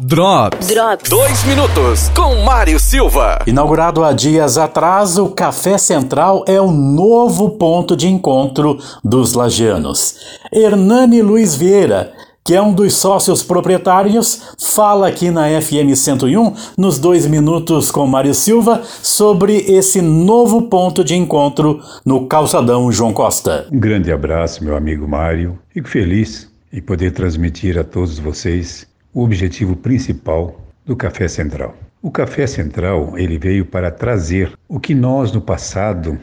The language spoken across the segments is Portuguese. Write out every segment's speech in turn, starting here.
Drops. Drops. Dois minutos com Mário Silva. Inaugurado há dias atrás, o Café Central é o novo ponto de encontro dos lagianos. Hernani Luiz Vieira, que é um dos sócios proprietários, fala aqui na FM 101, nos dois minutos com Mário Silva, sobre esse novo ponto de encontro no Calçadão João Costa. Um grande abraço, meu amigo Mário. Fico feliz em poder transmitir a todos vocês o objetivo principal do Café Central. O Café Central ele veio para trazer o que nós no passado,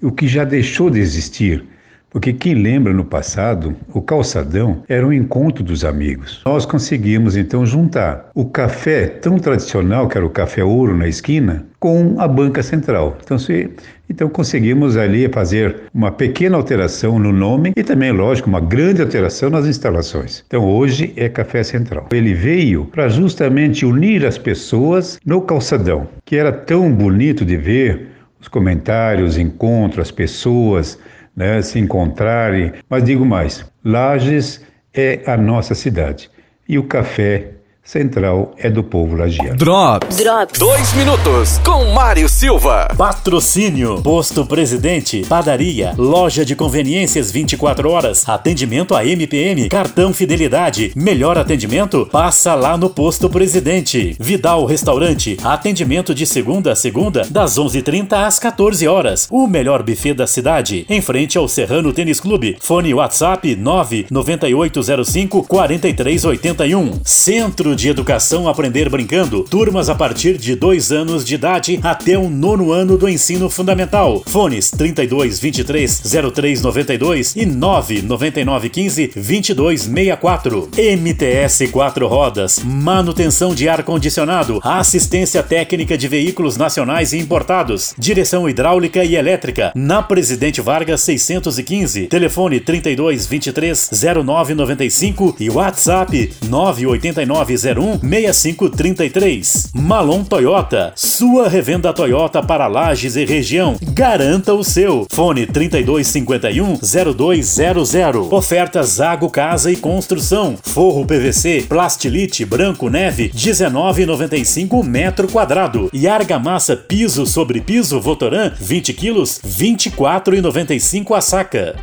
o que já deixou de existir, porque quem lembra no passado, o calçadão era um encontro dos amigos. Nós conseguimos então juntar o café tão tradicional, que era o café ouro na esquina, com a banca central. Então, se, então conseguimos ali fazer uma pequena alteração no nome e também, lógico, uma grande alteração nas instalações. Então hoje é Café Central. Ele veio para justamente unir as pessoas no calçadão, que era tão bonito de ver os comentários, encontros, as pessoas né, se encontrarem. Mas digo mais: Lages é a nossa cidade e o café Central é do povo lagiano. Drops. Drops. Dois minutos com Mário Silva. Patrocínio, Posto Presidente, Padaria, Loja de Conveniências 24 horas, atendimento a MPM, cartão Fidelidade, melhor atendimento? Passa lá no Posto Presidente. Vidal Restaurante, atendimento de segunda a segunda, das 11h30 às 14 horas. O melhor buffet da cidade, em frente ao Serrano Tênis Clube. Fone WhatsApp 99805 4381. Centro de Educação Aprender Brincando. Turmas a partir de dois anos de idade até o nono ano do ensino fundamental. Fones 32 23 03 92 e 9 99 15 22 64. MTS 4 rodas, manutenção de ar condicionado, assistência técnica de veículos nacionais e importados, direção hidráulica e elétrica. Na Presidente Vargas 615. Telefone 32 23 09 95 e WhatsApp 989 01 6533. Malon Toyota, sua revenda Toyota para Lages e região. Garanta o seu. Fone 3251 0200. Ofertas Zago Casa e Construção. Forro PVC, plastilite branco neve 19,95 metro quadrado. E argamassa piso sobre piso Votoran 20 quilos 24,95 a saca.